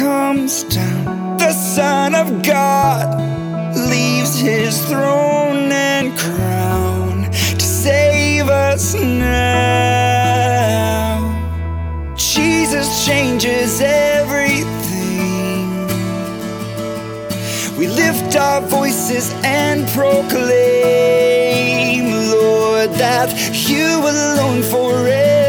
comes down, the Son of God leaves his throne and crown to save us now. Jesus changes everything. We lift our voices and proclaim, Lord, that you alone forever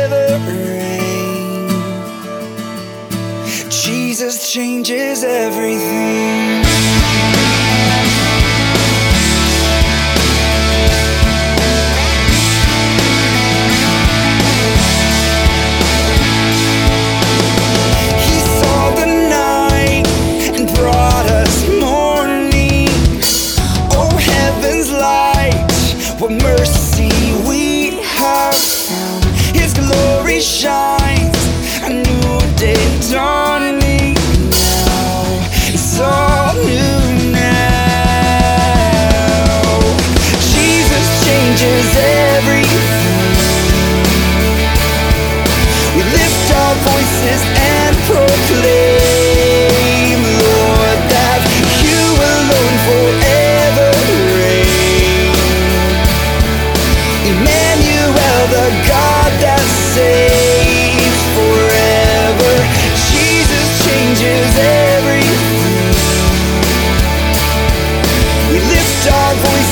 heaven's light, what mercy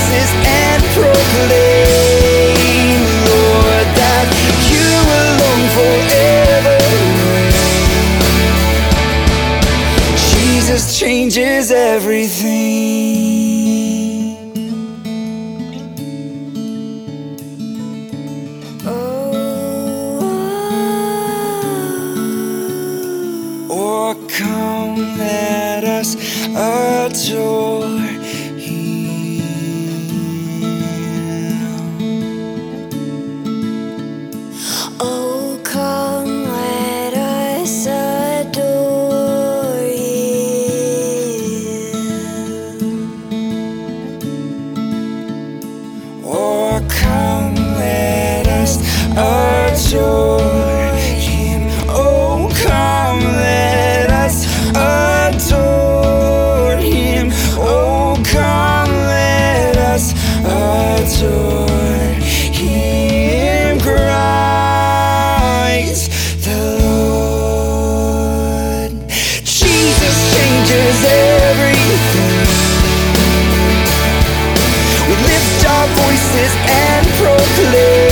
voices and proclaim, Lord, that you alone forever reign. Jesus changes everything. Oh, or come, let us adore come, let us adore Him. Oh, come, let us adore Him. Oh, come, let us adore Him. Christ the Lord. Jesus changes everything. Lift our voices and proclaim,